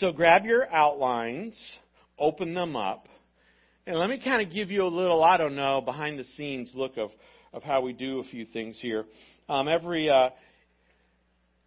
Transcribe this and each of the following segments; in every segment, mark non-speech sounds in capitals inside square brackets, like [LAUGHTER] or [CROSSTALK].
So grab your outlines, open them up, and let me kind of give you a little, I don't know, behind the scenes look of, of how we do a few things here. Um, every, uh,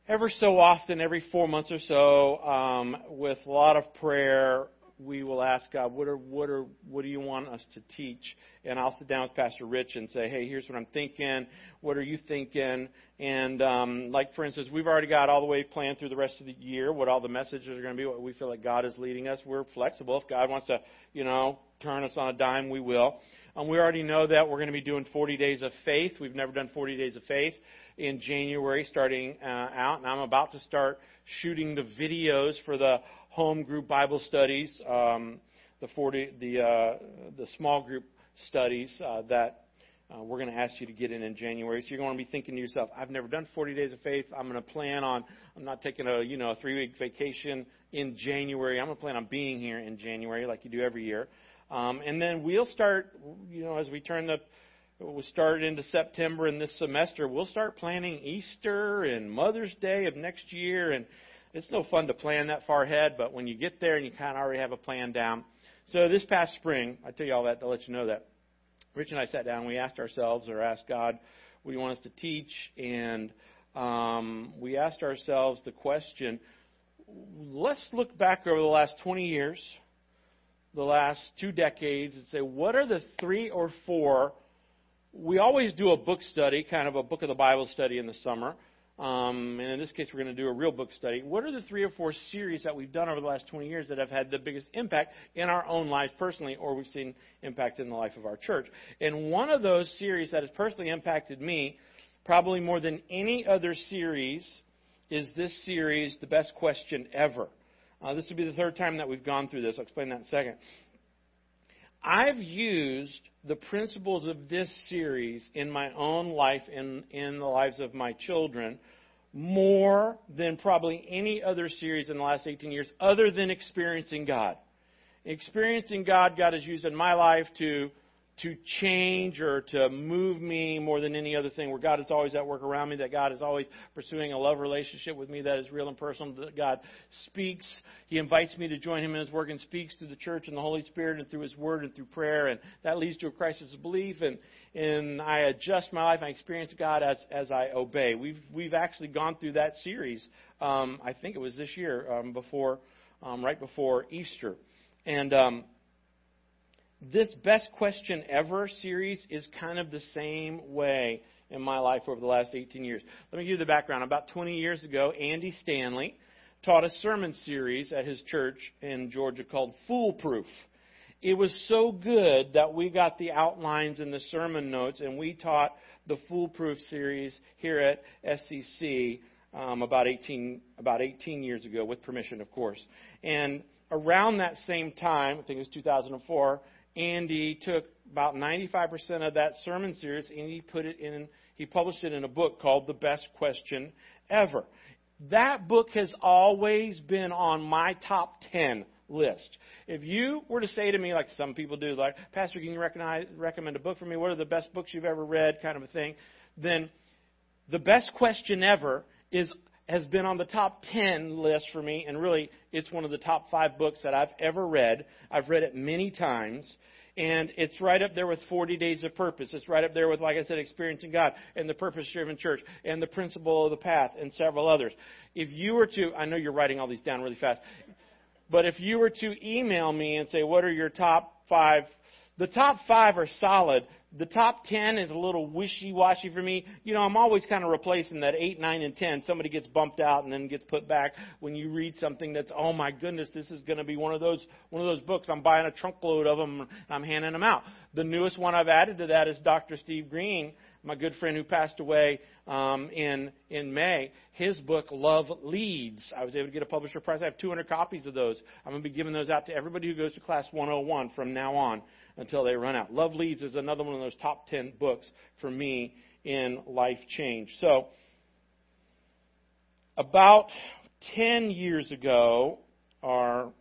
ever so often, every four months or so, um, with a lot of prayer, we will ask God, what are, what are, what do you want us to teach? And I'll sit down with Pastor Rich and say, hey, here's what I'm thinking. What are you thinking? And um, like for instance, we've already got all the way planned through the rest of the year what all the messages are going to be. What we feel like God is leading us. We're flexible. If God wants to, you know, turn us on a dime, we will. Um, we already know that we're going to be doing 40 days of faith. We've never done 40 days of faith in January, starting uh, out, and I'm about to start shooting the videos for the home group Bible studies, um, the 40, the uh, the small group studies uh, that uh, we're going to ask you to get in in January. So you're going to be thinking to yourself, I've never done 40 days of faith. I'm going to plan on, I'm not taking a, you know, a three week vacation in January. I'm going to plan on being here in January like you do every year. Um, and then we'll start, you know, as we turn the, we start into September in this semester, we'll start planning Easter and Mother's Day of next year and it's no fun to plan that far ahead, but when you get there and you kind of already have a plan down. So this past spring, I tell you all that to let you know that Rich and I sat down. We asked ourselves, or asked God, what do you want us to teach? And um, we asked ourselves the question: Let's look back over the last 20 years, the last two decades, and say, what are the three or four? We always do a book study, kind of a book of the Bible study in the summer. Um, and in this case, we're going to do a real book study. What are the three or four series that we've done over the last 20 years that have had the biggest impact in our own lives personally, or we've seen impact in the life of our church? And one of those series that has personally impacted me, probably more than any other series, is this series, The Best Question Ever. Uh, this will be the third time that we've gone through this. I'll explain that in a second. I've used the principles of this series in my own life and in the lives of my children more than probably any other series in the last 18 years, other than experiencing God. Experiencing God, God has used in my life to to change or to move me more than any other thing, where God is always at work around me, that God is always pursuing a love relationship with me that is real and personal, that God speaks. He invites me to join Him in His work and speaks through the church and the Holy Spirit and through His Word and through prayer, and that leads to a crisis of belief, and, and I adjust my life I experience God as, as I obey. We've, we've actually gone through that series, um, I think it was this year, um, before, um, right before Easter. And, um, this Best Question Ever series is kind of the same way in my life over the last 18 years. Let me give you the background. About 20 years ago, Andy Stanley taught a sermon series at his church in Georgia called Foolproof. It was so good that we got the outlines and the sermon notes, and we taught the Foolproof series here at SCC um, about 18 about 18 years ago, with permission, of course. And around that same time, I think it was 2004, Andy took about 95% of that sermon series and he put it in, he published it in a book called The Best Question Ever. That book has always been on my top 10 list. If you were to say to me, like some people do, like, Pastor, can you recommend a book for me? What are the best books you've ever read? Kind of a thing. Then the best question ever is has been on the top 10 list for me, and really, it's one of the top five books that I've ever read. I've read it many times, and it's right up there with 40 Days of Purpose. It's right up there with, like I said, Experiencing God, and the Purpose Driven Church, and the Principle of the Path, and several others. If you were to, I know you're writing all these down really fast, but if you were to email me and say, what are your top five the top five are solid. The top ten is a little wishy-washy for me. You know, I'm always kind of replacing that eight, nine, and ten. Somebody gets bumped out and then gets put back. When you read something that's, oh my goodness, this is going to be one of those one of those books. I'm buying a trunkload of them and I'm handing them out. The newest one I've added to that is Dr. Steve Green, my good friend who passed away um, in in May. His book Love Leads. I was able to get a publisher prize. I have 200 copies of those. I'm going to be giving those out to everybody who goes to class 101 from now on until they run out. Love Leads is another one of those top 10 books for me in life change. So, about 10 years ago, or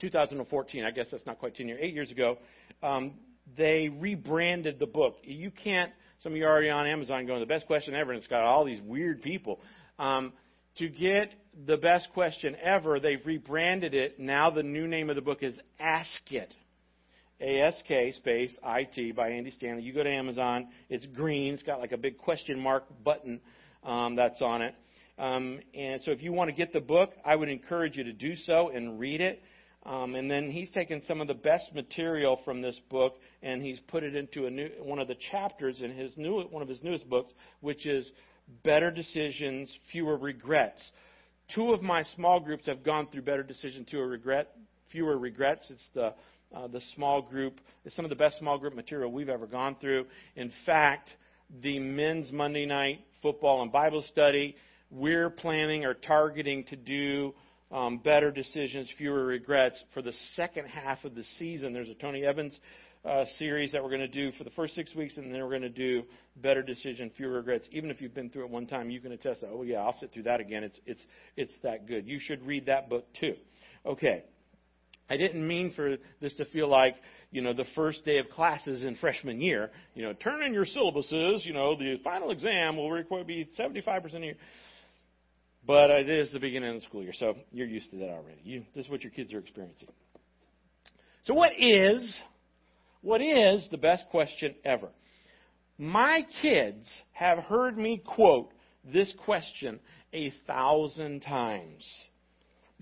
2014, I guess that's not quite 10 years, 8 years ago, um, they rebranded the book. You can't, some of you are already on Amazon going, the best question ever, and it's got all these weird people. Um, to get the best question ever. They've rebranded it. Now the new name of the book is Ask It. A-S-K space I-T by Andy Stanley. You go to Amazon. It's green. It's got like a big question mark button um, that's on it. Um, and so if you want to get the book, I would encourage you to do so and read it. Um, and then he's taken some of the best material from this book and he's put it into a new, one of the chapters in his new, one of his newest books, which is Better Decisions, Fewer Regrets. Two of my small groups have gone through Better Decision, Fewer Regret, Fewer Regrets. It's the uh, the small group. It's some of the best small group material we've ever gone through. In fact, the men's Monday night football and Bible study, we're planning or targeting to do um, better decisions, fewer regrets for the second half of the season. There's a Tony Evans uh, series that we're going to do for the first six weeks, and then we're going to do better decision, fewer regrets. Even if you've been through it one time, you can attest that. Oh yeah, I'll sit through that again. It's it's it's that good. You should read that book too. Okay. I didn't mean for this to feel like, you know, the first day of classes in freshman year. You know, turn in your syllabuses. You know, the final exam will require be 75% of your. But it is the beginning of the school year, so you're used to that already. You, this is what your kids are experiencing. So, what is, what is the best question ever? My kids have heard me quote this question a thousand times.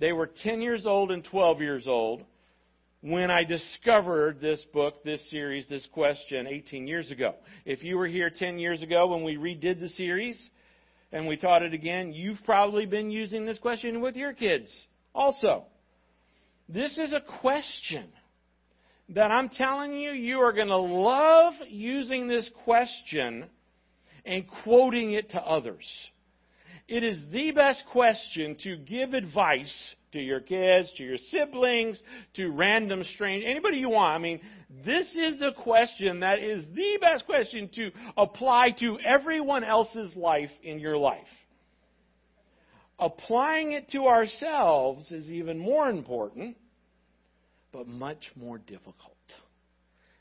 They were 10 years old and 12 years old when I discovered this book, this series, this question 18 years ago. If you were here 10 years ago when we redid the series and we taught it again, you've probably been using this question with your kids also. This is a question that I'm telling you, you are going to love using this question and quoting it to others. It is the best question to give advice to your kids, to your siblings, to random strangers, anybody you want. I mean, this is the question that is the best question to apply to everyone else's life in your life. Applying it to ourselves is even more important, but much more difficult.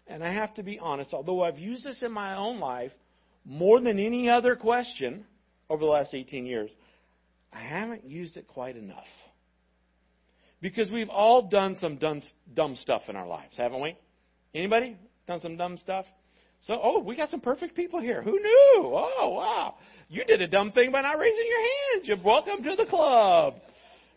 And I have to be honest, although I've used this in my own life more than any other question, over the last 18 years, I haven't used it quite enough. Because we've all done some dumb, stuff in our lives, haven't we? Anybody done some dumb stuff? So, oh, we got some perfect people here. Who knew? Oh, wow. You did a dumb thing by not raising your hand. You're welcome to the club.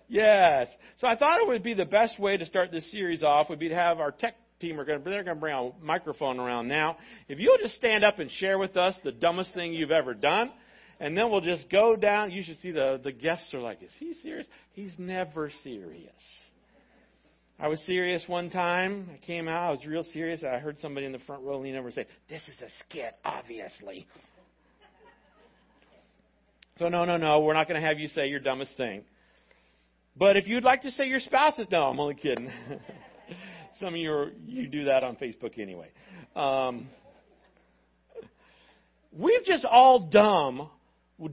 Yes. So I thought it would be the best way to start this series off would be to have our tech team are going to, they're going to bring a microphone around now. If you'll just stand up and share with us the dumbest thing you've ever done, and then we'll just go down. You should see the, the guests are like, is he serious? He's never serious. I was serious one time. I came out. I was real serious. I heard somebody in the front row lean over and say, This is a skit, obviously. So, no, no, no. We're not going to have you say your dumbest thing. But if you'd like to say your spouse's, no, I'm only kidding. [LAUGHS] Some of you, are, you do that on Facebook anyway. Um, we've just all dumb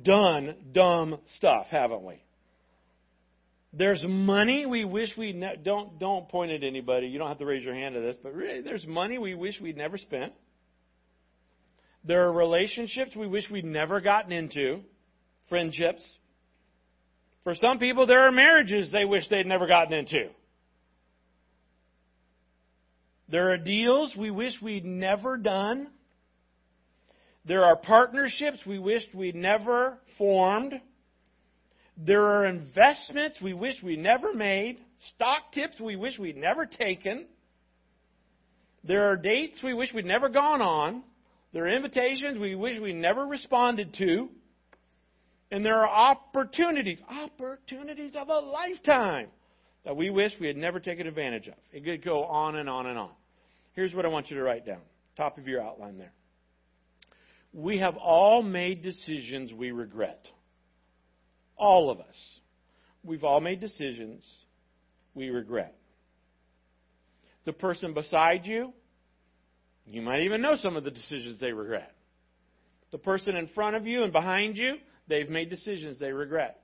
done dumb stuff, haven't we? There's money we wish we ne- don't don't point at anybody. You don't have to raise your hand to this, but really, there's money we wish we'd never spent. There are relationships we wish we'd never gotten into, friendships. For some people, there are marriages they wish they'd never gotten into. There are deals we wish we'd never done. There are partnerships we wished we never formed. There are investments we wish we never made. Stock tips we wish we'd never taken. There are dates we wish we'd never gone on. There are invitations we wish we never responded to. And there are opportunities, opportunities of a lifetime that we wish we had never taken advantage of. It could go on and on and on. Here's what I want you to write down. Top of your outline there. We have all made decisions we regret. All of us. We've all made decisions we regret. The person beside you, you might even know some of the decisions they regret. The person in front of you and behind you, they've made decisions they regret.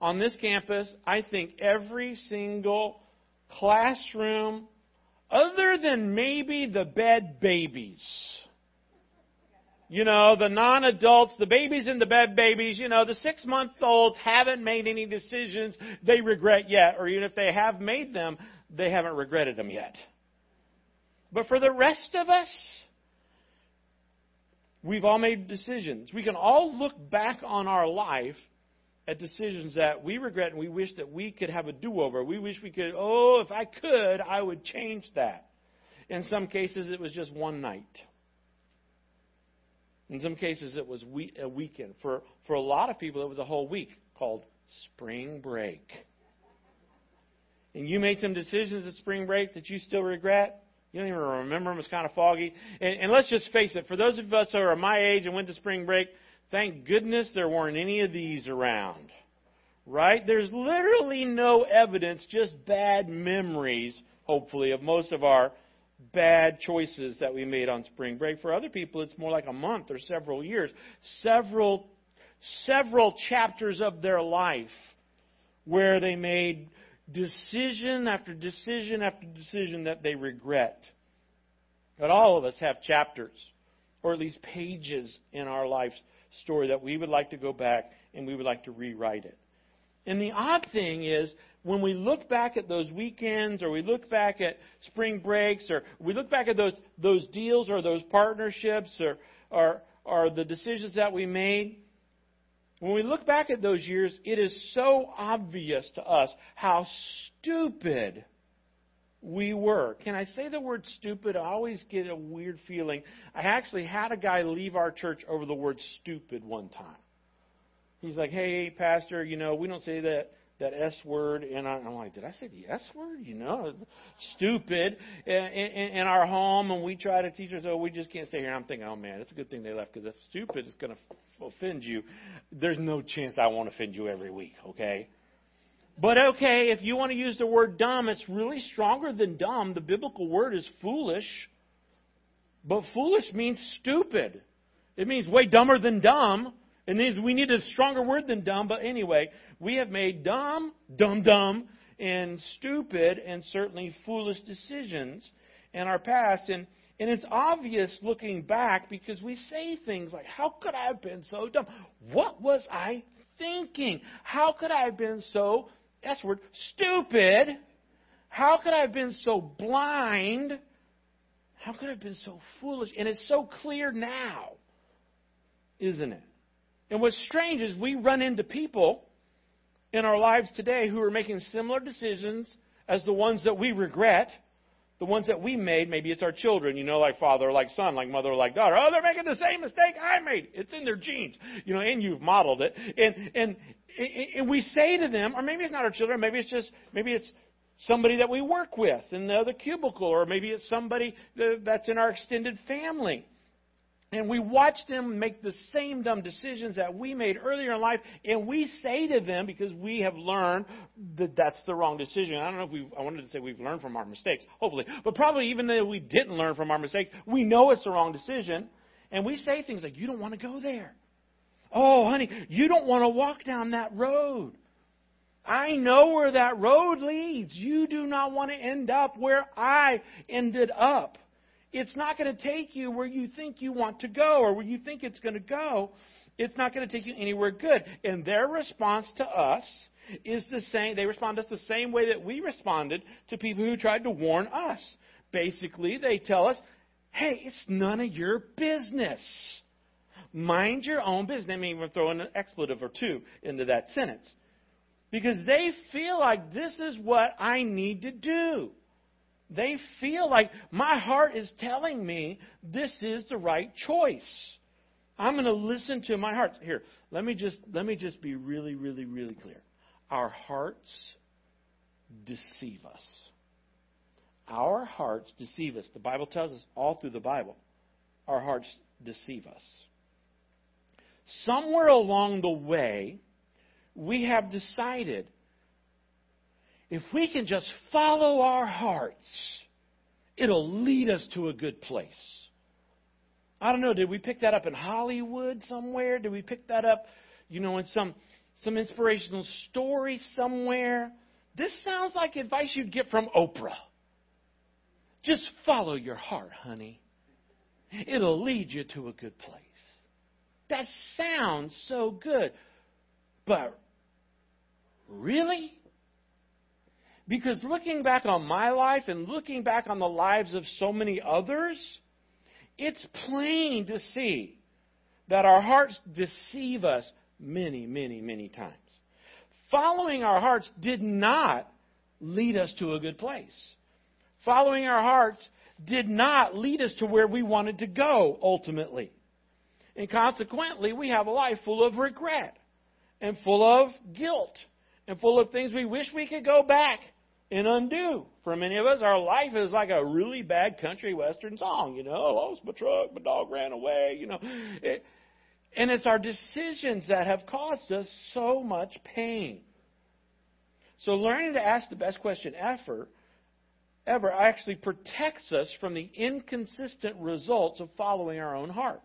On this campus, I think every single classroom, other than maybe the bed babies, You know, the non adults, the babies in the bed babies, you know, the six month olds haven't made any decisions they regret yet, or even if they have made them, they haven't regretted them yet. But for the rest of us, we've all made decisions. We can all look back on our life at decisions that we regret and we wish that we could have a do over. We wish we could, oh, if I could, I would change that. In some cases, it was just one night. In some cases, it was a weekend. For, for a lot of people, it was a whole week called spring break. And you made some decisions at spring break that you still regret. You don't even remember them. It's kind of foggy. And, and let's just face it. For those of us who are my age and went to spring break, thank goodness there weren't any of these around. Right? There's literally no evidence, just bad memories, hopefully, of most of our bad choices that we made on spring break. For other people, it's more like a month or several years, several, several chapters of their life where they made decision after decision after decision that they regret. But all of us have chapters, or at least pages in our life's story that we would like to go back and we would like to rewrite it. And the odd thing is, when we look back at those weekends or we look back at spring breaks or we look back at those, those deals or those partnerships or, or, or the decisions that we made, when we look back at those years, it is so obvious to us how stupid we were. Can I say the word stupid? I always get a weird feeling. I actually had a guy leave our church over the word stupid one time. He's like, hey, Pastor, you know, we don't say that that S word, and I'm like, did I say the S word? You know, stupid in, in, in our home, and we try to teach ourselves, oh, we just can't stay here. I'm thinking, oh man, it's a good thing they left because if stupid is going to offend you, there's no chance I won't offend you every week, okay? But okay, if you want to use the word dumb, it's really stronger than dumb. The biblical word is foolish. But foolish means stupid. It means way dumber than dumb. It means we need a stronger word than dumb. But anyway, we have made dumb, dumb, dumb, and stupid, and certainly foolish decisions in our past. And, and it's obvious looking back because we say things like, How could I have been so dumb? What was I thinking? How could I have been so S word, stupid. How could I have been so blind? How could I have been so foolish? And it's so clear now, isn't it? And what's strange is we run into people in our lives today who are making similar decisions as the ones that we regret the ones that we made, maybe it's our children, you know, like father like son, like mother like daughter. Oh, they're making the same mistake I made. It's in their genes, you know, and you've modeled it. And, and, and we say to them, or maybe it's not our children, maybe it's just, maybe it's somebody that we work with in the other cubicle, or maybe it's somebody that's in our extended family. And we watch them make the same dumb decisions that we made earlier in life, and we say to them, because we have learned that that's the wrong decision. I don't know if we I wanted to say we've learned from our mistakes, hopefully. But probably even though we didn't learn from our mistakes, we know it's the wrong decision. And we say things like, you don't want to go there. Oh, honey, you don't want to walk down that road. I know where that road leads. You do not want to end up where I ended up it's not going to take you where you think you want to go or where you think it's going to go. It's not going to take you anywhere good. And their response to us is the same. They respond to us the same way that we responded to people who tried to warn us. Basically, they tell us, hey, it's none of your business. Mind your own business. They may even throw an expletive or two into that sentence. Because they feel like this is what I need to do. They feel like my heart is telling me this is the right choice. I'm going to listen to my heart. Here, let me just let me just be really really really clear. Our hearts deceive us. Our hearts deceive us. The Bible tells us all through the Bible. Our hearts deceive us. Somewhere along the way, we have decided if we can just follow our hearts, it'll lead us to a good place. I don't know, did we pick that up in Hollywood somewhere? Did we pick that up, you know, in some some inspirational story somewhere? This sounds like advice you'd get from Oprah. Just follow your heart, honey. It'll lead you to a good place. That sounds so good. But really? Because looking back on my life and looking back on the lives of so many others, it's plain to see that our hearts deceive us many, many, many times. Following our hearts did not lead us to a good place. Following our hearts did not lead us to where we wanted to go ultimately. And consequently, we have a life full of regret and full of guilt and full of things we wish we could go back and undo. For many of us, our life is like a really bad country western song. You know, oh, I lost my truck, my dog ran away. You know, it, and it's our decisions that have caused us so much pain. So learning to ask the best question ever, ever actually protects us from the inconsistent results of following our own heart.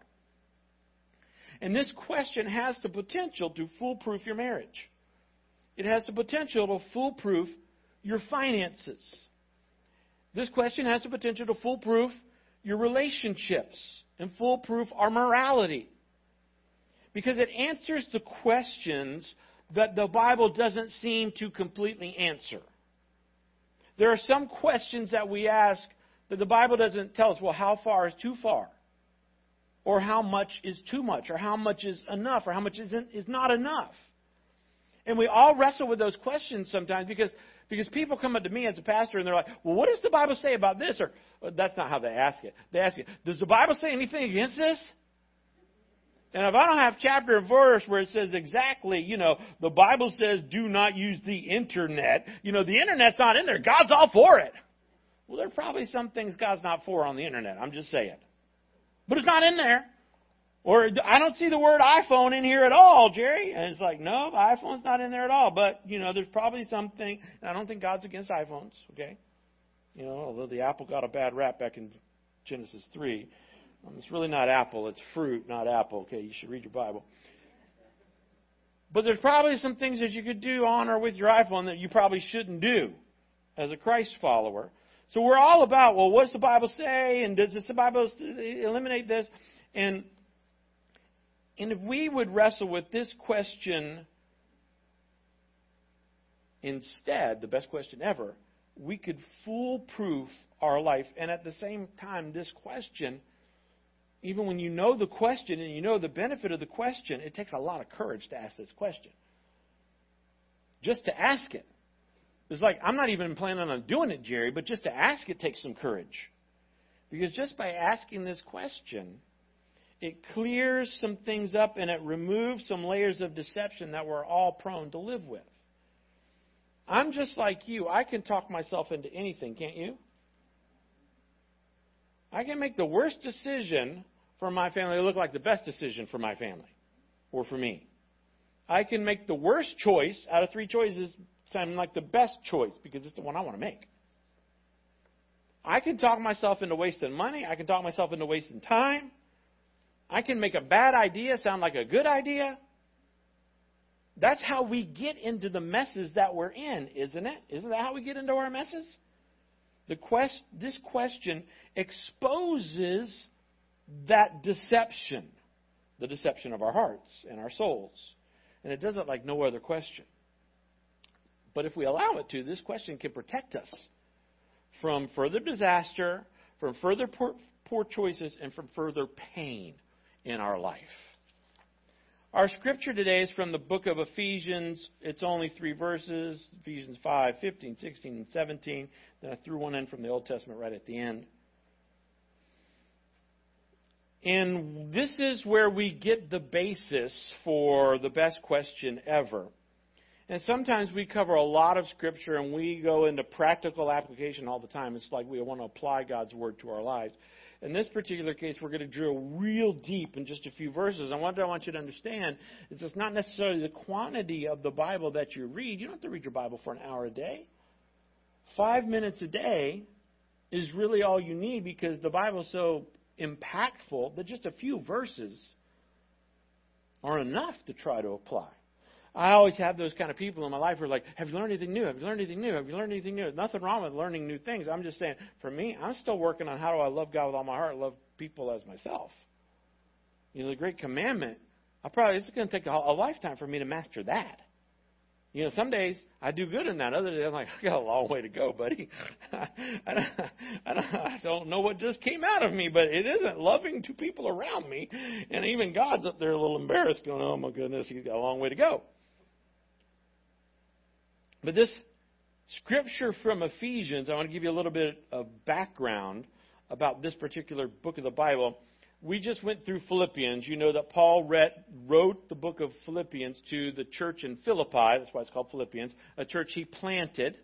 And this question has the potential to foolproof your marriage. It has the potential to foolproof your finances. This question has the potential to foolproof your relationships and foolproof our morality. Because it answers the questions that the Bible doesn't seem to completely answer. There are some questions that we ask that the Bible doesn't tell us, well, how far is too far? Or how much is too much? Or how much is enough? Or how much is, is not enough? And we all wrestle with those questions sometimes because, because people come up to me as a pastor and they're like, well, what does the Bible say about this? Or well, that's not how they ask it. They ask you, does the Bible say anything against this? And if I don't have chapter and verse where it says exactly, you know, the Bible says do not use the internet, you know, the internet's not in there. God's all for it. Well, there are probably some things God's not for on the internet. I'm just saying. But it's not in there. Or I don't see the word iPhone in here at all, Jerry. And it's like, no, iPhone's not in there at all. But, you know, there's probably something. And I don't think God's against iPhones, okay? You know, although the Apple got a bad rap back in Genesis 3. Um, it's really not apple, it's fruit, not apple. Okay, you should read your Bible. But there's probably some things that you could do on or with your iPhone that you probably shouldn't do as a Christ follower. So we're all about, well, what's the Bible say? And does the Bible eliminate this? And, and if we would wrestle with this question instead, the best question ever, we could foolproof our life. And at the same time, this question even when you know the question and you know the benefit of the question, it takes a lot of courage to ask this question. Just to ask it. It's like, I'm not even planning on doing it, Jerry, but just to ask it takes some courage. Because just by asking this question, it clears some things up and it removes some layers of deception that we're all prone to live with. I'm just like you. I can talk myself into anything, can't you? I can make the worst decision for my family look like the best decision for my family or for me. I can make the worst choice out of three choices sound like the best choice because it's the one I want to make. I can talk myself into wasting money. I can talk myself into wasting time. I can make a bad idea sound like a good idea. That's how we get into the messes that we're in, isn't it? Isn't that how we get into our messes? The quest, this question exposes that deception, the deception of our hearts and our souls. And it does it like no other question. But if we allow it to, this question can protect us from further disaster, from further poor, poor choices, and from further pain in our life. Our scripture today is from the book of Ephesians. It's only three verses Ephesians 5, 15, 16, and 17. Then I threw one in from the Old Testament right at the end. And this is where we get the basis for the best question ever. And sometimes we cover a lot of scripture and we go into practical application all the time. It's like we want to apply God's word to our lives. In this particular case, we're going to drill real deep in just a few verses. And what I want you to understand is it's not necessarily the quantity of the Bible that you read. You don't have to read your Bible for an hour a day. Five minutes a day is really all you need because the Bible is so impactful that just a few verses are enough to try to apply. I always have those kind of people in my life who are like, Have you learned anything new? Have you learned anything new? Have you learned anything new? There's nothing wrong with learning new things. I'm just saying, for me, I'm still working on how do I love God with all my heart, love people as myself. You know, the great commandment I probably it's going to take a, a lifetime for me to master that. You know, some days I do good in that. Other days I'm like, I got a long way to go, buddy. [LAUGHS] I, don't, I, don't, I don't know what just came out of me, but it isn't loving to people around me. And even God's up there a little embarrassed, going, "Oh my goodness, he's got a long way to go." But this scripture from Ephesians, I want to give you a little bit of background about this particular book of the Bible. We just went through Philippians. You know that Paul read, wrote the book of Philippians to the church in Philippi. That's why it's called Philippians, a church he planted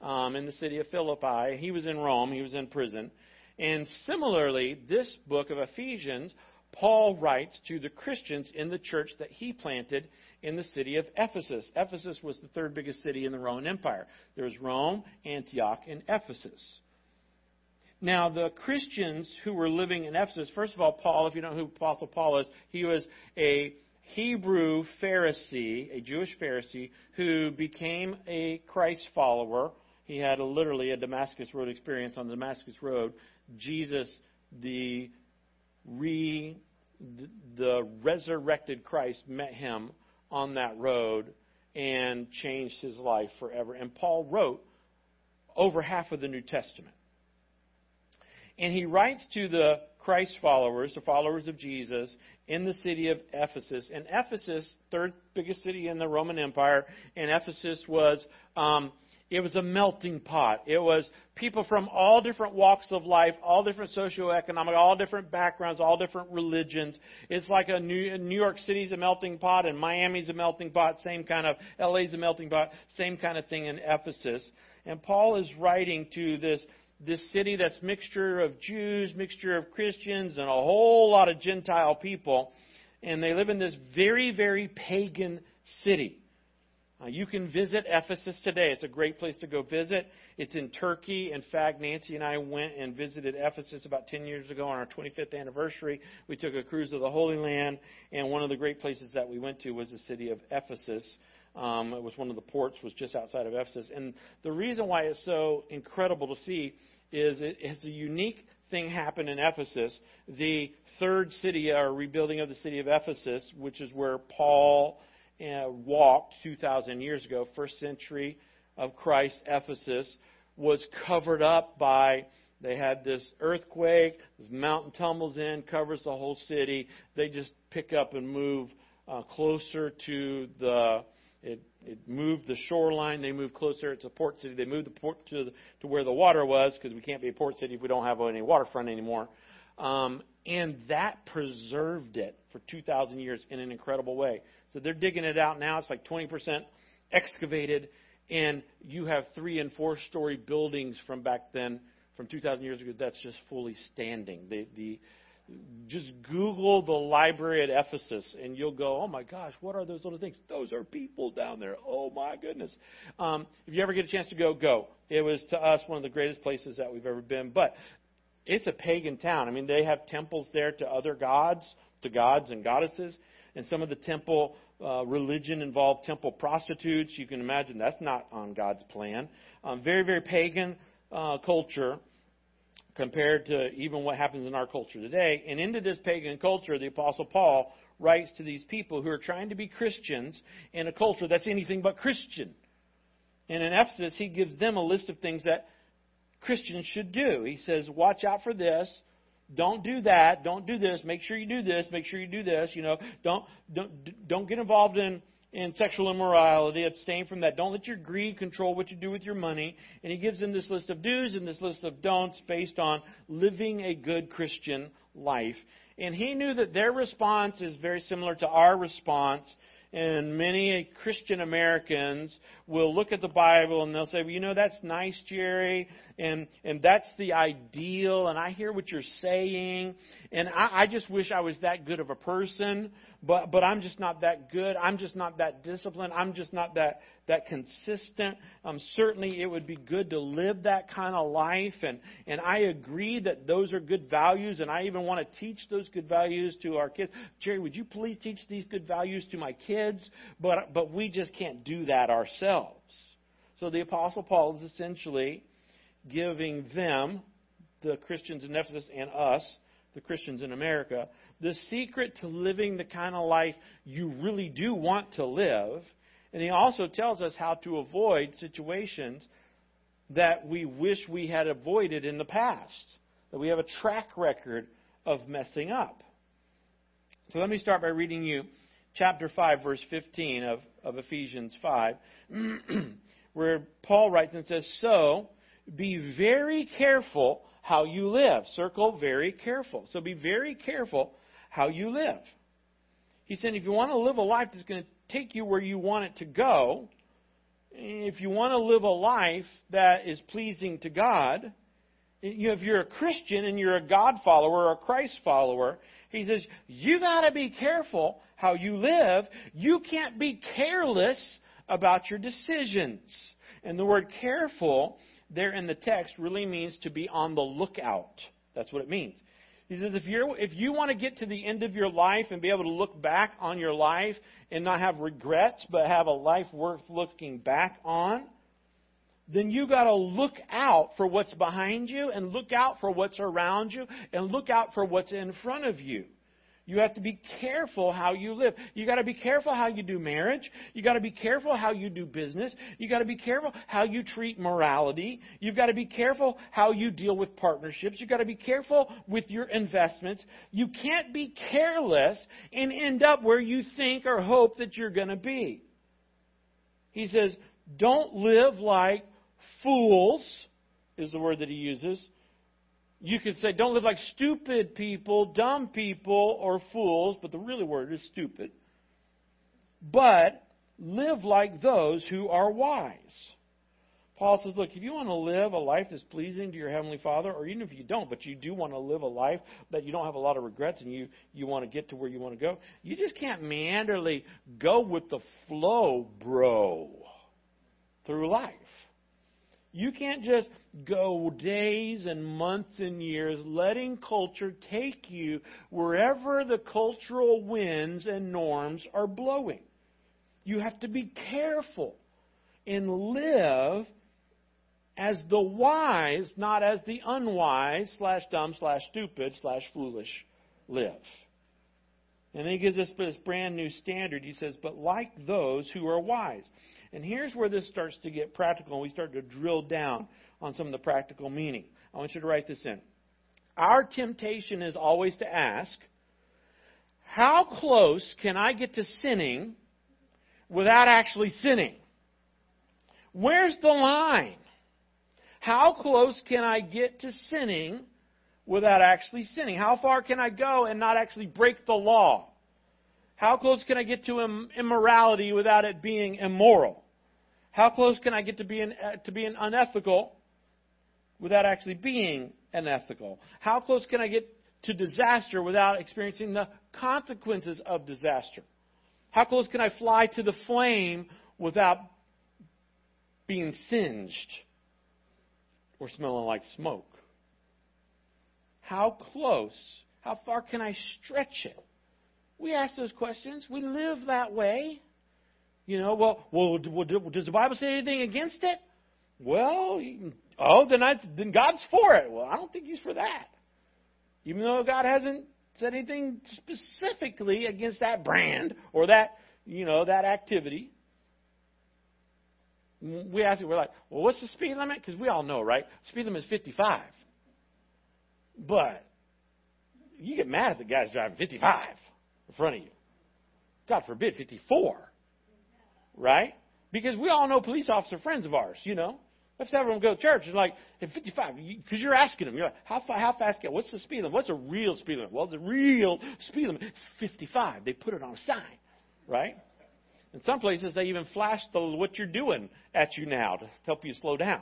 um, in the city of Philippi. He was in Rome, he was in prison. And similarly, this book of Ephesians, Paul writes to the Christians in the church that he planted in the city of Ephesus. Ephesus was the third biggest city in the Roman Empire. There was Rome, Antioch, and Ephesus. Now, the Christians who were living in Ephesus, first of all, Paul, if you don't know who Apostle Paul is, he was a Hebrew Pharisee, a Jewish Pharisee, who became a Christ follower. He had a, literally a Damascus Road experience on the Damascus Road. Jesus, the re, the resurrected Christ, met him on that road and changed his life forever. And Paul wrote over half of the New Testament. And he writes to the Christ followers, the followers of Jesus, in the city of Ephesus. And Ephesus, third biggest city in the Roman Empire, and Ephesus was um, it was a melting pot. It was people from all different walks of life, all different socioeconomic, all different backgrounds, all different religions. It's like a New, New York City's a melting pot and Miami's a melting pot, same kind of, LA's a melting pot, same kind of thing in Ephesus. And Paul is writing to this, this city that's mixture of Jews, mixture of Christians, and a whole lot of Gentile people. And they live in this very, very pagan city. Uh, you can visit Ephesus today. It's a great place to go visit. It's in Turkey. In fact, Nancy and I went and visited Ephesus about 10 years ago on our 25th anniversary. We took a cruise to the Holy Land, and one of the great places that we went to was the city of Ephesus. Um, it was one of the ports, was just outside of Ephesus. And the reason why it's so incredible to see is it has a unique thing happened in Ephesus. The third city, or rebuilding of the city of Ephesus, which is where Paul walked 2,000 years ago, first century of Christ, Ephesus, was covered up by, they had this earthquake, this mountain tumbles in, covers the whole city. They just pick up and move uh, closer to the, it, it moved the shoreline. They moved closer. It's a port city. They moved the port to, the, to where the water was because we can't be a port city if we don't have any waterfront anymore. Um, and that preserved it for 2,000 years in an incredible way. So they're digging it out now. It's like 20% excavated, and you have three and four story buildings from back then, from 2,000 years ago, that's just fully standing. The, the, just Google the library at Ephesus, and you'll go, oh my gosh, what are those little things? Those are people down there. Oh my goodness. Um, if you ever get a chance to go, go. It was to us one of the greatest places that we've ever been. But it's a pagan town. I mean, they have temples there to other gods, to gods and goddesses and some of the temple uh, religion involved temple prostitutes. You can imagine that's not on God's plan. Um, very, very pagan uh, culture compared to even what happens in our culture today. And into this pagan culture, the Apostle Paul writes to these people who are trying to be Christians in a culture that's anything but Christian. And in Ephesus, he gives them a list of things that Christians should do. He says, Watch out for this don't do that. Don't do this. Make sure you do this. Make sure you do this. You know, don't don't don't get involved in in sexual immorality. Abstain from that. Don't let your greed control what you do with your money. And he gives them this list of do's and this list of don'ts based on living a good Christian life. And he knew that their response is very similar to our response and many Christian Americans will look at the Bible and they'll say, well, you know, that's nice, Jerry, and, and that's the ideal, and I hear what you're saying, and I, I just wish I was that good of a person, but, but I'm just not that good. I'm just not that disciplined. I'm just not that, that consistent. Um, certainly it would be good to live that kind of life, and, and I agree that those are good values, and I even want to teach those good values to our kids. Jerry, would you please teach these good values to my kids? But, but we just can't do that ourselves. So the Apostle Paul is essentially giving them, the Christians in Ephesus and us, the Christians in America, the secret to living the kind of life you really do want to live. And he also tells us how to avoid situations that we wish we had avoided in the past, that we have a track record of messing up. So let me start by reading you chapter 5, verse 15 of, of Ephesians 5, [CLEARS THROAT] where Paul writes and says, So be very careful how you live. Circle very careful. So be very careful how you live. He said, if you want to live a life that's going to take you where you want it to go, if you want to live a life that is pleasing to God, if you're a Christian and you're a God follower or a Christ follower, he says, you got to be careful how you live. You can't be careless about your decisions. And the word careful there in the text really means to be on the lookout. That's what it means. He says, if, you're, if you want to get to the end of your life and be able to look back on your life and not have regrets, but have a life worth looking back on, then you got to look out for what's behind you and look out for what's around you and look out for what's in front of you. You have to be careful how you live. You got to be careful how you do marriage. You got to be careful how you do business. You got to be careful how you treat morality. You've got to be careful how you deal with partnerships. You've got to be careful with your investments. You can't be careless and end up where you think or hope that you're going to be. He says, don't live like fools, is the word that he uses. You could say, don't live like stupid people, dumb people, or fools, but the really word is stupid. But live like those who are wise. Paul says, look, if you want to live a life that's pleasing to your Heavenly Father, or even if you don't, but you do want to live a life that you don't have a lot of regrets and you, you want to get to where you want to go, you just can't meanderly go with the flow, bro, through life. You can't just go days and months and years letting culture take you wherever the cultural winds and norms are blowing. You have to be careful and live as the wise, not as the unwise, slash dumb, slash stupid, slash foolish live. And then he gives us this brand new standard. He says, but like those who are wise. And here's where this starts to get practical, and we start to drill down on some of the practical meaning. I want you to write this in. Our temptation is always to ask, how close can I get to sinning without actually sinning? Where's the line? How close can I get to sinning without actually sinning? How far can I go and not actually break the law? How close can I get to immorality without it being immoral? How close can I get to being, uh, to being unethical without actually being unethical? How close can I get to disaster without experiencing the consequences of disaster? How close can I fly to the flame without being singed or smelling like smoke? How close, how far can I stretch it? We ask those questions. We live that way. You know, well, well, does the Bible say anything against it? Well, oh, then, I, then God's for it. Well, I don't think He's for that. Even though God hasn't said anything specifically against that brand or that, you know, that activity. We ask, we're like, well, what's the speed limit? Because we all know, right? Speed limit is 55. But you get mad if the guy's driving 55 in front of you. God forbid, 54. Right? Because we all know police officer friends of ours, you know. Let's have them go to church. It's like, at 55, because you're asking them, you're like, how, how fast can, what's the speed limit? What's a real speed limit? Well, the real speed limit is 55. They put it on a sign, right? In some places, they even flash the, what you're doing at you now to help you slow down.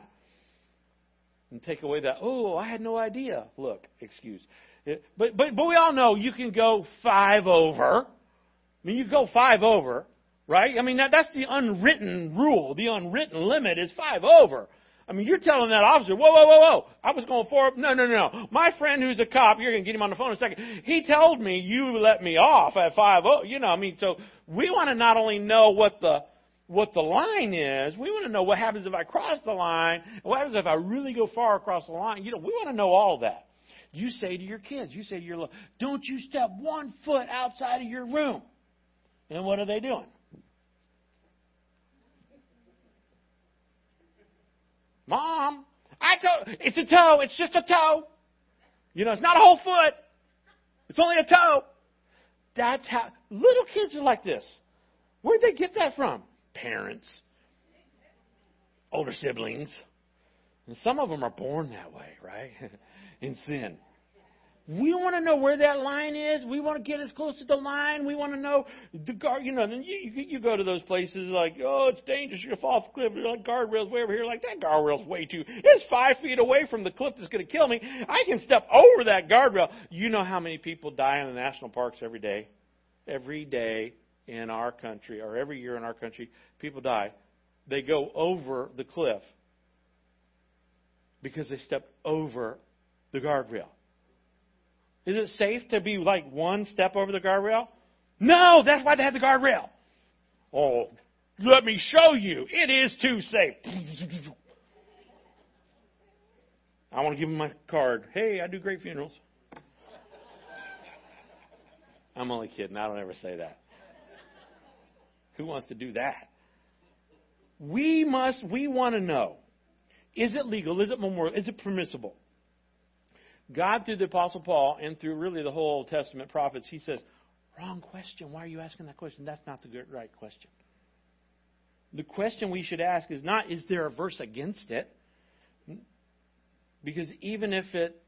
And take away that, oh, I had no idea. Look, excuse. Eh, but, but, but we all know you can go five over. I mean, you go five over, right? I mean, that, that's the unwritten rule. The unwritten limit is five over. I mean, you're telling that officer, whoa, whoa, whoa, whoa, I was going four. No, no, no, no. My friend who's a cop, you're going to get him on the phone in a second. He told me you let me off at five oh. You know, I mean, so we want to not only know what the what the line is. We want to know what happens if I cross the line. What happens if I really go far across the line? You know, we want to know all that. You say to your kids, you say to your, don't you step one foot outside of your room. And what are they doing? Mom, I told it's a toe. It's just a toe. You know, it's not a whole foot. It's only a toe. That's how little kids are like this. Where'd they get that from? Parents, older siblings. And some of them are born that way, right? [LAUGHS] In sin. We want to know where that line is. We want to get as close to the line. We want to know the guard. You know, then you, you you go to those places like, oh, it's dangerous. You're gonna fall off the cliff. There's like guardrails way over here. Like that guardrail's way too. It's five feet away from the cliff that's gonna kill me. I can step over that guardrail. You know how many people die in the national parks every day? Every day in our country, or every year in our country, people die. They go over the cliff because they stepped over the guardrail. Is it safe to be like one step over the guardrail? No, that's why they have the guardrail. Oh, let me show you. It is too safe. I want to give him my card. Hey, I do great funerals. I'm only kidding. I don't ever say that. Who wants to do that? We must, we want to know. Is it legal? Is it memorial? Is it permissible? God, through the Apostle Paul and through really the whole Old Testament prophets, he says, Wrong question. Why are you asking that question? That's not the right question. The question we should ask is not, is there a verse against it? Because even if it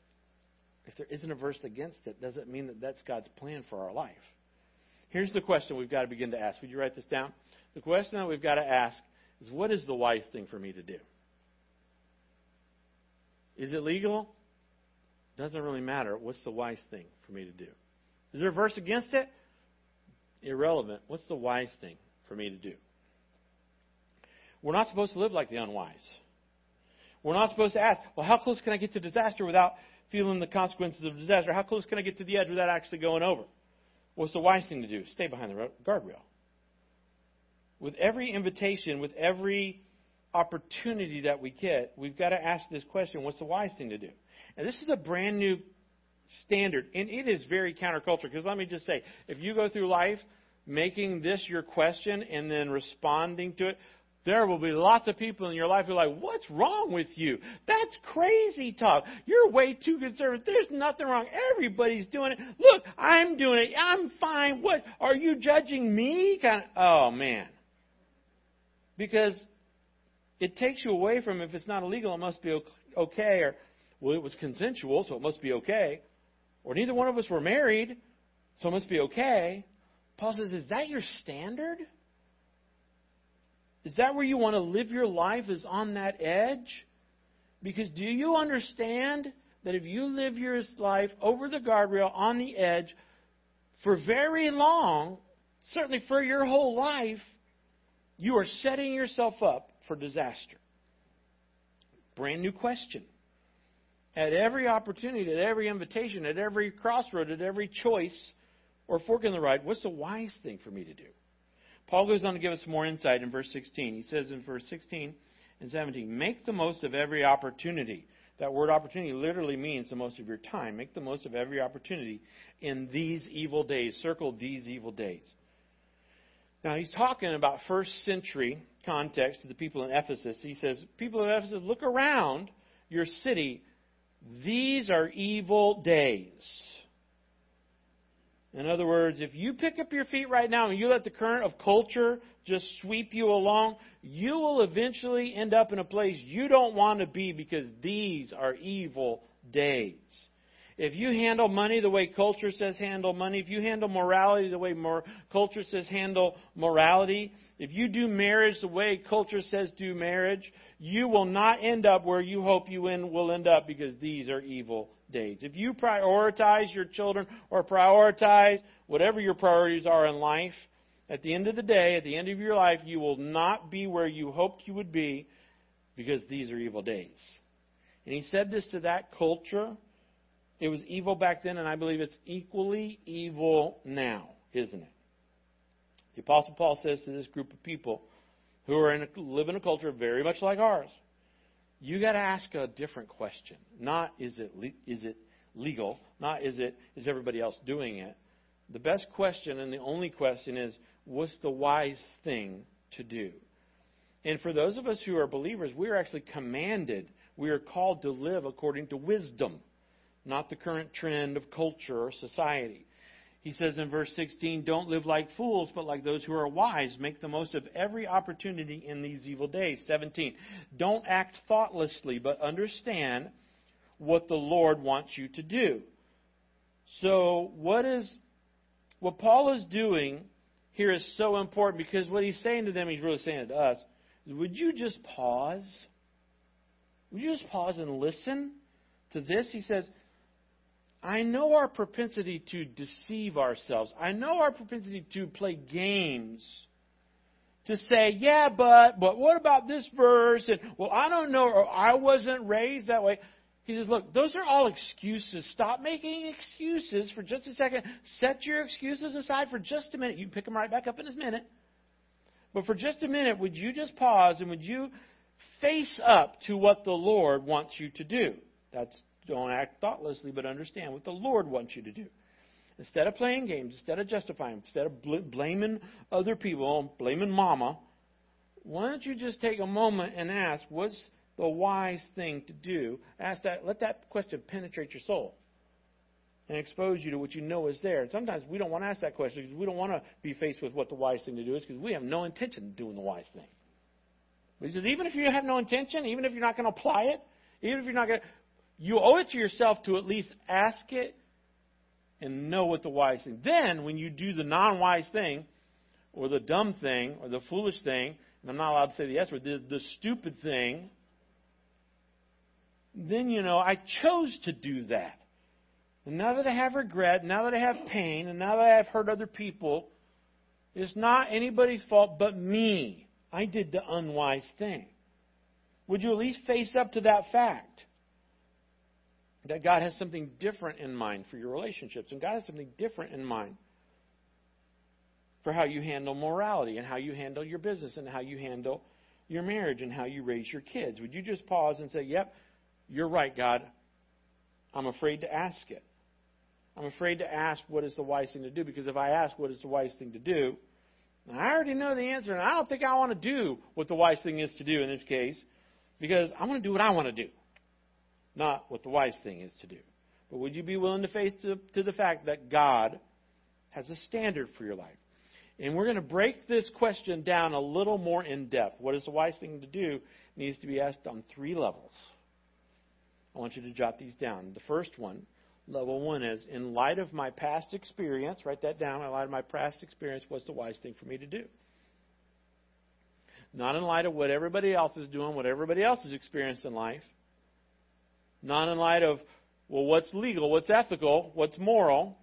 if there isn't a verse against it, doesn't mean that that's God's plan for our life. Here's the question we've got to begin to ask. Would you write this down? The question that we've got to ask is what is the wise thing for me to do? Is it legal? Doesn't really matter. What's the wise thing for me to do? Is there a verse against it? Irrelevant. What's the wise thing for me to do? We're not supposed to live like the unwise. We're not supposed to ask, well, how close can I get to disaster without feeling the consequences of disaster? How close can I get to the edge without actually going over? What's the wise thing to do? Stay behind the guardrail. With every invitation, with every opportunity that we get, we've got to ask this question what's the wise thing to do? And this is a brand new standard, and it is very counterculture. Because let me just say, if you go through life making this your question and then responding to it, there will be lots of people in your life who are like, What's wrong with you? That's crazy talk. You're way too conservative. There's nothing wrong. Everybody's doing it. Look, I'm doing it. I'm fine. What? Are you judging me? Kind of, oh, man. Because it takes you away from if it's not illegal, it must be okay, or well, it was consensual, so it must be okay. Or neither one of us were married, so it must be okay. Paul says, Is that your standard? Is that where you want to live your life, is on that edge? Because do you understand that if you live your life over the guardrail, on the edge, for very long, certainly for your whole life, you are setting yourself up for disaster? Brand new question at every opportunity, at every invitation, at every crossroad, at every choice or fork in the road, what's the wise thing for me to do? Paul goes on to give us more insight in verse 16. He says in verse 16 and 17, make the most of every opportunity. That word opportunity literally means the most of your time. Make the most of every opportunity in these evil days. Circle these evil days. Now, he's talking about first century context to the people in Ephesus. He says, People of Ephesus, look around your city these are evil days. In other words, if you pick up your feet right now and you let the current of culture just sweep you along, you will eventually end up in a place you don't want to be because these are evil days. If you handle money the way culture says handle money, if you handle morality the way culture says handle morality, if you do marriage the way culture says do marriage, you will not end up where you hope you will end up because these are evil days. If you prioritize your children or prioritize whatever your priorities are in life, at the end of the day, at the end of your life, you will not be where you hoped you would be because these are evil days. And he said this to that culture it was evil back then, and I believe it's equally evil now, isn't it? The Apostle Paul says to this group of people who are in a, live in a culture very much like ours, you got to ask a different question. Not is it is it legal, not is it is everybody else doing it. The best question and the only question is what's the wise thing to do? And for those of us who are believers, we are actually commanded, we are called to live according to wisdom, not the current trend of culture or society. He says in verse 16, Don't live like fools, but like those who are wise. Make the most of every opportunity in these evil days. 17, Don't act thoughtlessly, but understand what the Lord wants you to do. So, what is what Paul is doing here is so important because what he's saying to them, he's really saying it to us. Is, would you just pause? Would you just pause and listen to this? He says, I know our propensity to deceive ourselves. I know our propensity to play games. To say, yeah, but, but what about this verse? And, well, I don't know, or I wasn't raised that way. He says, look, those are all excuses. Stop making excuses for just a second. Set your excuses aside for just a minute. You can pick them right back up in a minute. But for just a minute, would you just pause and would you face up to what the Lord wants you to do? That's don't act thoughtlessly, but understand what the Lord wants you to do. Instead of playing games, instead of justifying, instead of bl- blaming other people, blaming mama, why don't you just take a moment and ask, what's the wise thing to do? Ask that, let that question penetrate your soul and expose you to what you know is there. And sometimes we don't want to ask that question because we don't want to be faced with what the wise thing to do is because we have no intention of doing the wise thing. But he says, even if you have no intention, even if you're not going to apply it, even if you're not going to, you owe it to yourself to at least ask it and know what the wise thing. Then, when you do the non-wise thing, or the dumb thing, or the foolish thing, and I'm not allowed to say the S word, the, the stupid thing, then you know I chose to do that. And now that I have regret, now that I have pain, and now that I have hurt other people, it's not anybody's fault but me. I did the unwise thing. Would you at least face up to that fact? That God has something different in mind for your relationships, and God has something different in mind for how you handle morality, and how you handle your business, and how you handle your marriage, and how you raise your kids. Would you just pause and say, Yep, you're right, God. I'm afraid to ask it. I'm afraid to ask what is the wise thing to do because if I ask what is the wise thing to do, I already know the answer, and I don't think I want to do what the wise thing is to do in this case because I want to do what I want to do, not what the wise thing is to do. But would you be willing to face to, to the fact that God has a standard for your life? And we're going to break this question down a little more in depth. What is the wise thing to do needs to be asked on three levels. I want you to jot these down. The first one, level one, is in light of my past experience, write that down. In light of my past experience, what's the wise thing for me to do? Not in light of what everybody else is doing, what everybody else has experienced in life. Not in light of, well, what's legal, what's ethical, what's moral,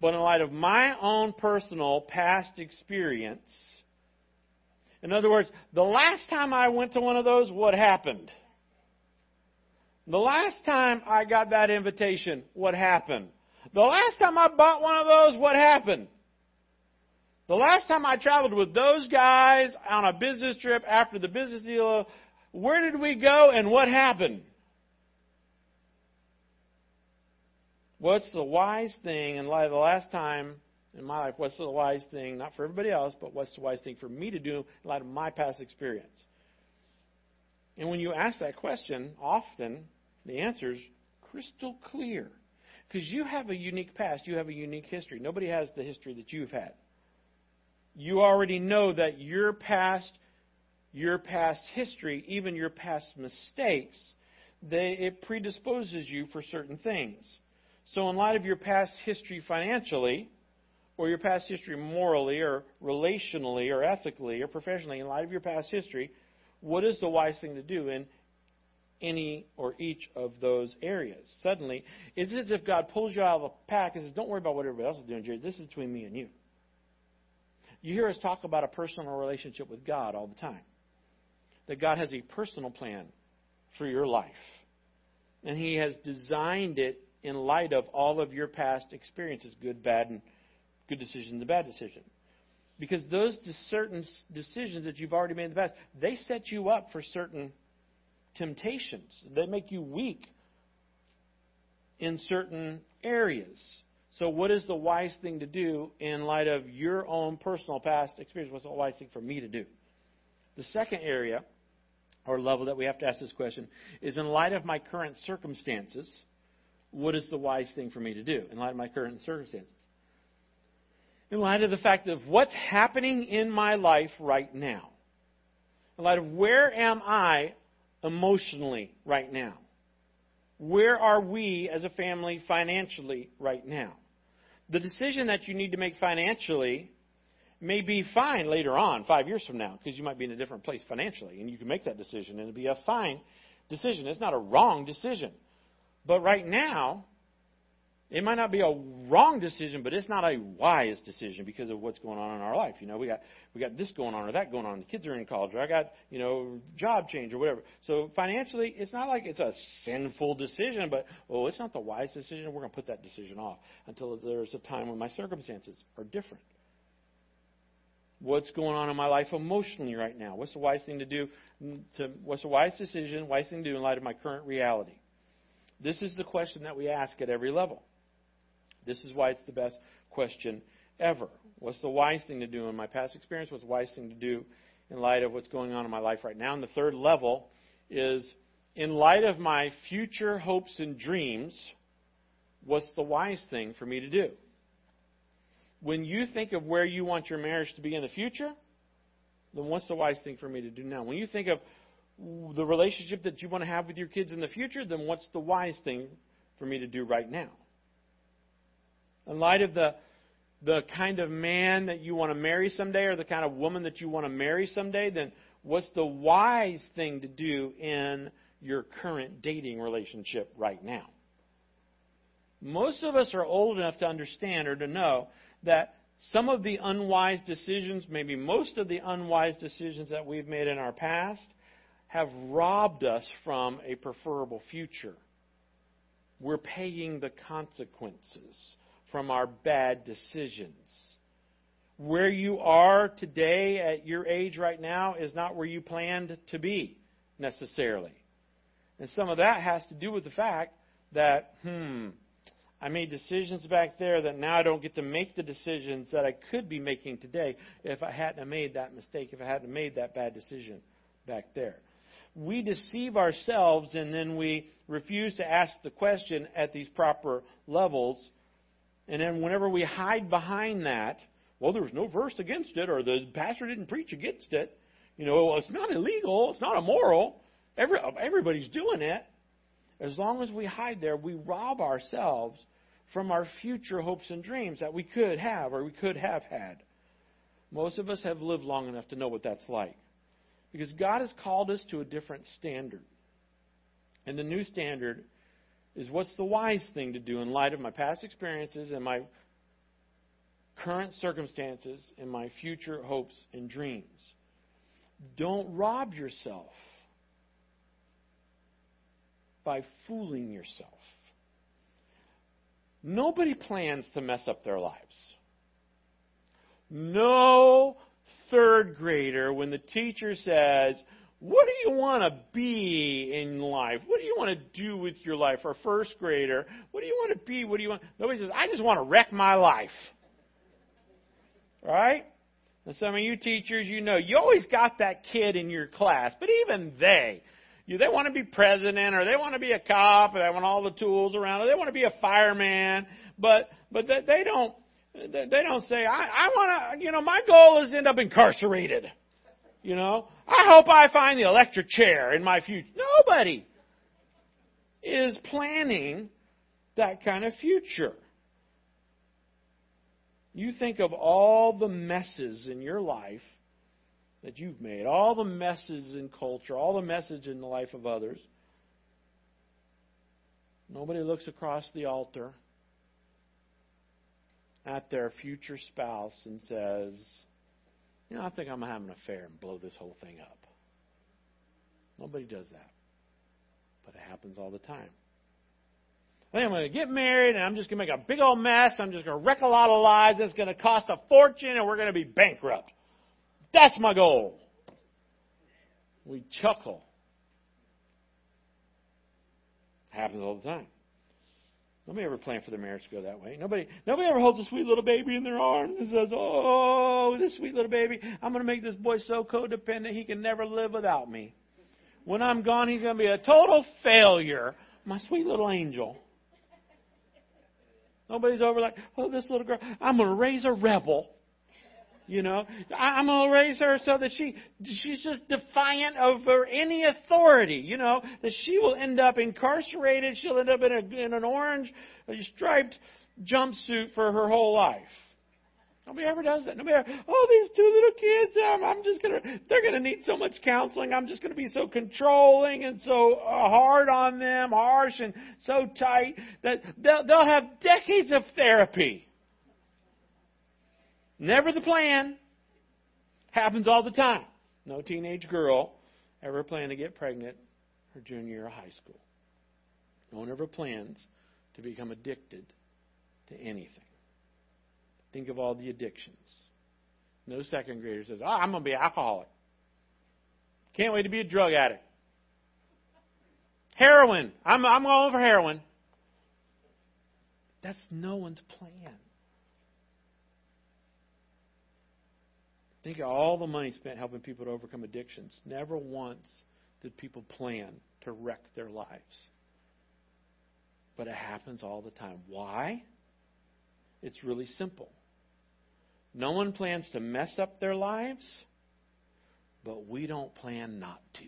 but in light of my own personal past experience. In other words, the last time I went to one of those, what happened? The last time I got that invitation, what happened? The last time I bought one of those, what happened? The last time I traveled with those guys on a business trip after the business deal, where did we go and what happened? What's the wise thing in light of the last time in my life? What's the wise thing, not for everybody else, but what's the wise thing for me to do in light of my past experience? And when you ask that question, often the answer is crystal clear. Because you have a unique past, you have a unique history. Nobody has the history that you've had. You already know that your past, your past history, even your past mistakes, they, it predisposes you for certain things. So, in light of your past history financially, or your past history morally, or relationally, or ethically, or professionally, in light of your past history, what is the wise thing to do? in any or each of those areas. Suddenly, it's as if God pulls you out of the pack and says, Don't worry about what everybody else is doing, Jerry. This is between me and you. You hear us talk about a personal relationship with God all the time. That God has a personal plan for your life. And He has designed it in light of all of your past experiences good, bad, and good decisions and bad decisions. Because those certain decisions that you've already made in the past, they set you up for certain temptations. They make you weak in certain areas. So, what is the wise thing to do in light of your own personal past experience? What's the wise thing for me to do? The second area or level that we have to ask this question is in light of my current circumstances, what is the wise thing for me to do in light of my current circumstances? In light of the fact of what's happening in my life right now. In light of where am I emotionally right now? Where are we as a family financially right now? The decision that you need to make financially may be fine later on, five years from now, because you might be in a different place financially, and you can make that decision, and it'll be a fine decision. It's not a wrong decision. But right now, it might not be a wrong decision, but it's not a wise decision because of what's going on in our life. You know, we got we got this going on or that going on. The kids are in college, or I got you know job change or whatever. So financially, it's not like it's a sinful decision, but oh, it's not the wise decision. We're going to put that decision off until there's a time when my circumstances are different. What's going on in my life emotionally right now? What's the wise thing to do? To, what's the wise decision, wise thing to do in light of my current reality? This is the question that we ask at every level. This is why it's the best question ever. What's the wise thing to do in my past experience? What's the wise thing to do in light of what's going on in my life right now? And the third level is in light of my future hopes and dreams, what's the wise thing for me to do? When you think of where you want your marriage to be in the future, then what's the wise thing for me to do now? When you think of the relationship that you want to have with your kids in the future, then what's the wise thing for me to do right now? In light of the the kind of man that you want to marry someday or the kind of woman that you want to marry someday, then what's the wise thing to do in your current dating relationship right now? Most of us are old enough to understand or to know that some of the unwise decisions, maybe most of the unwise decisions that we've made in our past, have robbed us from a preferable future. We're paying the consequences from our bad decisions. Where you are today at your age right now is not where you planned to be necessarily. And some of that has to do with the fact that, hmm, I made decisions back there that now I don't get to make the decisions that I could be making today if I hadn't made that mistake, if I hadn't made that bad decision back there. We deceive ourselves and then we refuse to ask the question at these proper levels. And then whenever we hide behind that, well, there was no verse against it, or the pastor didn't preach against it. You know, it's not illegal, it's not immoral. Every, everybody's doing it. As long as we hide there, we rob ourselves from our future hopes and dreams that we could have or we could have had. Most of us have lived long enough to know what that's like. Because God has called us to a different standard. And the new standard is what's the wise thing to do in light of my past experiences and my current circumstances and my future hopes and dreams. Don't rob yourself by fooling yourself. Nobody plans to mess up their lives. No third grader, when the teacher says, What do you want to be in life? What do you want to do with your life? Or first grader, What do you want to be? What do you want? Nobody says, I just want to wreck my life. Right? And some of you teachers, you know, you always got that kid in your class, but even they, you, they want to be president or they want to be a cop or they want all the tools around or they want to be a fireman, but but they, they don't they don't say I, I want to you know my goal is to end up incarcerated. You know, I hope I find the electric chair in my future. Nobody is planning that kind of future. You think of all the messes in your life that you've made, all the messes in culture, all the messes in the life of others. Nobody looks across the altar at their future spouse and says, You know, I think I'm going to have an affair and blow this whole thing up. Nobody does that. But it happens all the time. I think I'm going to get married and I'm just going to make a big old mess. I'm just going to wreck a lot of lives. It's going to cost a fortune and we're going to be bankrupt. That's my goal. We chuckle. Happens all the time. Nobody ever planned for their marriage to go that way. Nobody, nobody ever holds a sweet little baby in their arms and says, "Oh, this sweet little baby, I'm going to make this boy so codependent he can never live without me. When I'm gone, he's going to be a total failure." My sweet little angel. Nobody's over like, "Oh, this little girl, I'm going to raise a rebel." You know, I'm going to raise her so that she she's just defiant over any authority. You know, that she will end up incarcerated. She'll end up in, a, in an orange striped jumpsuit for her whole life. Nobody ever does that. Nobody ever, oh, these two little kids, um, I'm just gonna, they're gonna need so much counseling. I'm just gonna be so controlling and so uh, hard on them, harsh and so tight that they'll, they'll have decades of therapy. Never the plan. Happens all the time. No teenage girl ever planned to get pregnant her junior year of high school. No one ever plans to become addicted to anything. Think of all the addictions. No second grader says, oh, I'm going to be an alcoholic. Can't wait to be a drug addict. Heroin. I'm, I'm going for heroin. That's no one's plan. Think of all the money spent helping people to overcome addictions. Never once did people plan to wreck their lives. But it happens all the time. Why? It's really simple. No one plans to mess up their lives, but we don't plan not to.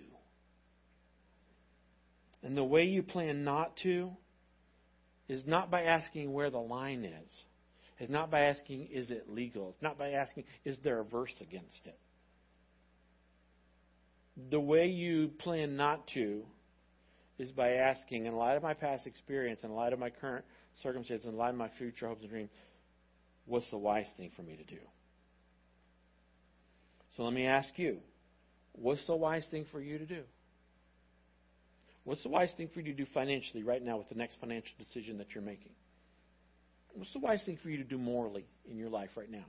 And the way you plan not to is not by asking where the line is is not by asking, is it legal? It's not by asking, is there a verse against it? The way you plan not to is by asking, in light of my past experience, in light of my current circumstances, in light of my future hopes and dreams, what's the wise thing for me to do? So let me ask you, what's the wise thing for you to do? What's the wise thing for you to do financially right now with the next financial decision that you're making? What's the wise thing for you to do morally in your life right now?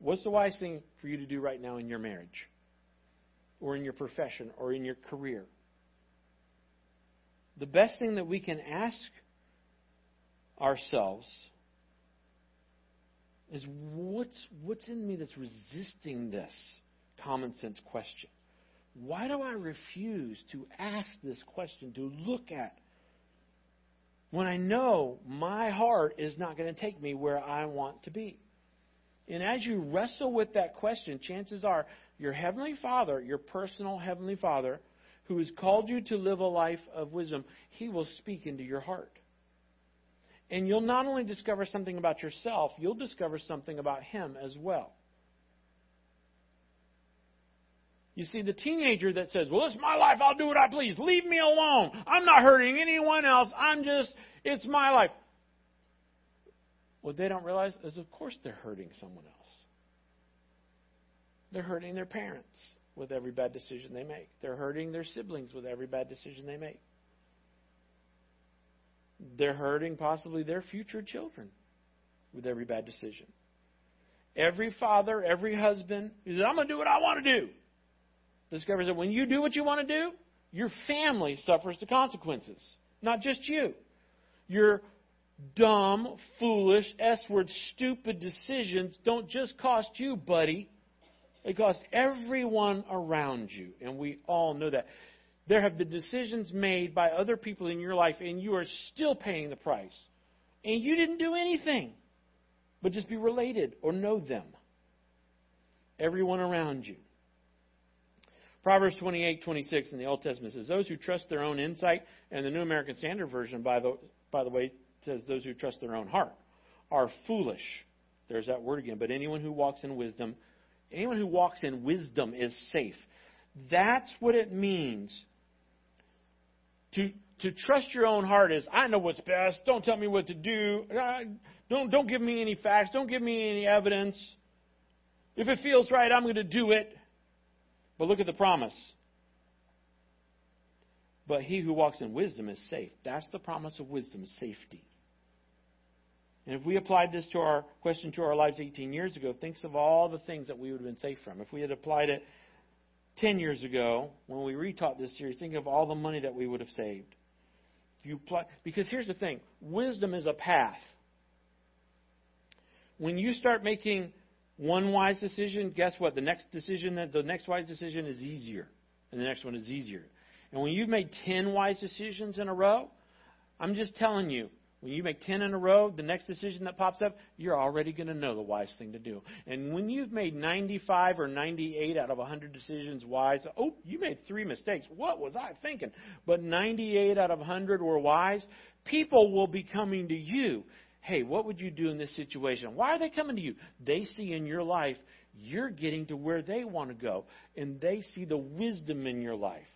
What's the wise thing for you to do right now in your marriage? Or in your profession? Or in your career? The best thing that we can ask ourselves is what's, what's in me that's resisting this common sense question? Why do I refuse to ask this question, to look at when I know my heart is not going to take me where I want to be. And as you wrestle with that question, chances are your Heavenly Father, your personal Heavenly Father, who has called you to live a life of wisdom, He will speak into your heart. And you'll not only discover something about yourself, you'll discover something about Him as well. You see, the teenager that says, Well, it's my life, I'll do what I please, leave me alone. I'm not hurting anyone else, I'm just, it's my life. What they don't realize is, of course, they're hurting someone else. They're hurting their parents with every bad decision they make, they're hurting their siblings with every bad decision they make. They're hurting possibly their future children with every bad decision. Every father, every husband, he says, I'm going to do what I want to do discovers that when you do what you want to do, your family suffers the consequences, not just you. Your dumb, foolish, S word, stupid decisions don't just cost you, buddy. They cost everyone around you, and we all know that. There have been decisions made by other people in your life, and you are still paying the price. And you didn't do anything but just be related or know them. Everyone around you. Proverbs 28, 26 in the Old Testament says, Those who trust their own insight, and the New American Standard Version, by the, by the way, says, Those who trust their own heart, are foolish. There's that word again. But anyone who walks in wisdom, anyone who walks in wisdom is safe. That's what it means to, to trust your own heart is I know what's best. Don't tell me what to do. Don't, don't give me any facts. Don't give me any evidence. If it feels right, I'm going to do it. But look at the promise. But he who walks in wisdom is safe. That's the promise of wisdom, safety. And if we applied this to our question to our lives 18 years ago, think of all the things that we would have been safe from. If we had applied it 10 years ago, when we retaught this series, think of all the money that we would have saved. You apply, because here's the thing wisdom is a path. When you start making one wise decision, guess what? The next decision, the next wise decision is easier, and the next one is easier. And when you've made 10 wise decisions in a row, I'm just telling you, when you make 10 in a row, the next decision that pops up, you're already going to know the wise thing to do. And when you've made 95 or 98 out of 100 decisions wise, oh, you made three mistakes. What was I thinking? But 98 out of 100 were wise. People will be coming to you. Hey, what would you do in this situation? Why are they coming to you? They see in your life you're getting to where they want to go, and they see the wisdom in your life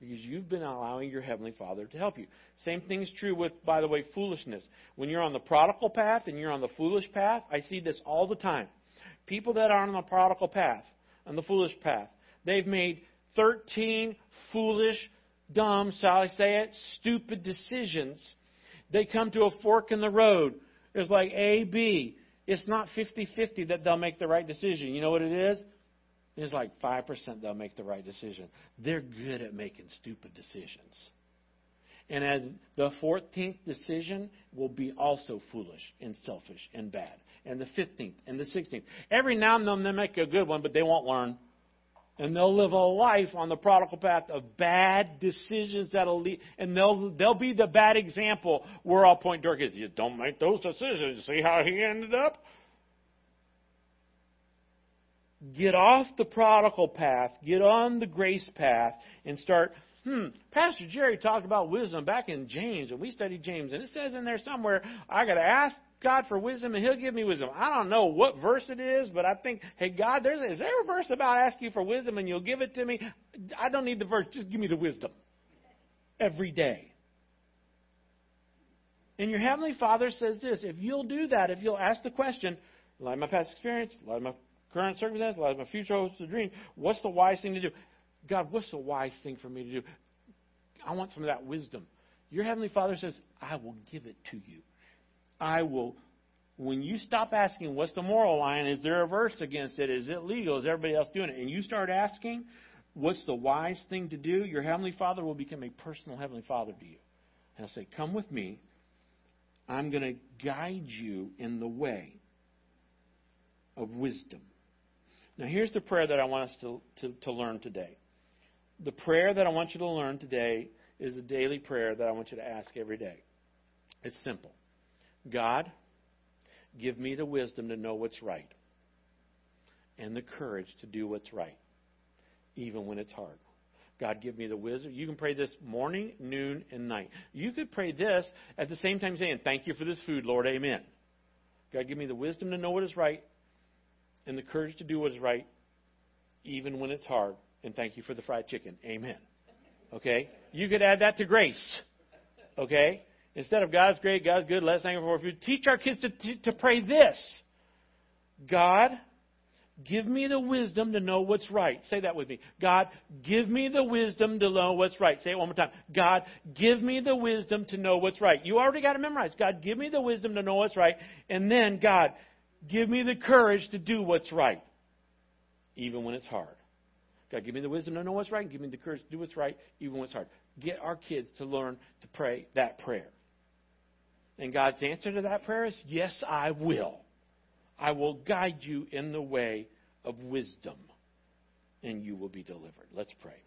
because you've been allowing your Heavenly Father to help you. Same thing is true with, by the way, foolishness. When you're on the prodigal path and you're on the foolish path, I see this all the time. People that are on the prodigal path, on the foolish path, they've made 13 foolish, dumb, shall I say it, stupid decisions. They come to a fork in the road. It's like A, B. It's not 50 50 that they'll make the right decision. You know what it is? It's like 5% they'll make the right decision. They're good at making stupid decisions. And as the 14th decision will be also foolish and selfish and bad. And the 15th and the 16th. Every now and then they make a good one, but they won't learn. And they'll live a life on the prodigal path of bad decisions that'll lead, and they'll, they'll be the bad example where I'll point our kids. You don't make those decisions. See how he ended up? get off the prodigal path, get on the grace path, and start. Hmm, Pastor Jerry talked about wisdom back in James, and we studied James, and it says in there somewhere, I got to ask God for wisdom, and He'll give me wisdom. I don't know what verse it is, but I think, hey, God, there's, is there a verse about asking for wisdom and you'll give it to me? I don't need the verse, just give me the wisdom every day. And your Heavenly Father says this if you'll do that, if you'll ask the question, like my past experience, like my current circumstance, like my future hopes and dreams. What's the wise thing to do? God, what's the wise thing for me to do? I want some of that wisdom. Your Heavenly Father says, I will give it to you. I will. When you stop asking, what's the moral line? Is there a verse against it? Is it legal? Is everybody else doing it? And you start asking, what's the wise thing to do? Your Heavenly Father will become a personal Heavenly Father to you. And He'll say, Come with me. I'm going to guide you in the way of wisdom. Now, here's the prayer that I want us to, to, to learn today. The prayer that I want you to learn today is a daily prayer that I want you to ask every day. It's simple God, give me the wisdom to know what's right and the courage to do what's right, even when it's hard. God, give me the wisdom. You can pray this morning, noon, and night. You could pray this at the same time saying, Thank you for this food, Lord. Amen. God, give me the wisdom to know what is right and the courage to do what is right, even when it's hard. And thank you for the fried chicken. Amen. Okay? You could add that to grace. Okay? Instead of God's great, God's good, let's thank Him for food, teach our kids to, to, to pray this God, give me the wisdom to know what's right. Say that with me. God, give me the wisdom to know what's right. Say it one more time. God, give me the wisdom to know what's right. You already got it memorized. God, give me the wisdom to know what's right. And then, God, Give me the courage to do what's right, even when it's hard. God, give me the wisdom to know what's right, and give me the courage to do what's right, even when it's hard. Get our kids to learn to pray that prayer. And God's answer to that prayer is yes, I will. I will guide you in the way of wisdom, and you will be delivered. Let's pray.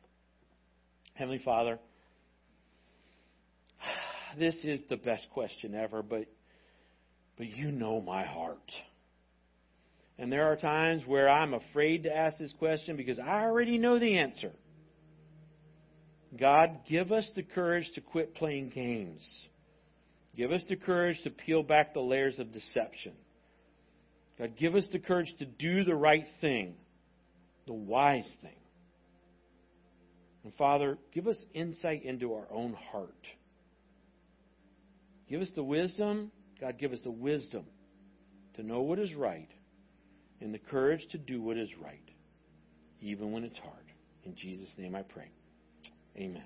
Heavenly Father, [SIGHS] this is the best question ever, but, but you know my heart. And there are times where I'm afraid to ask this question because I already know the answer. God, give us the courage to quit playing games. Give us the courage to peel back the layers of deception. God, give us the courage to do the right thing, the wise thing. And Father, give us insight into our own heart. Give us the wisdom. God, give us the wisdom to know what is right and the courage to do what is right, even when it's hard. In Jesus' name I pray. Amen.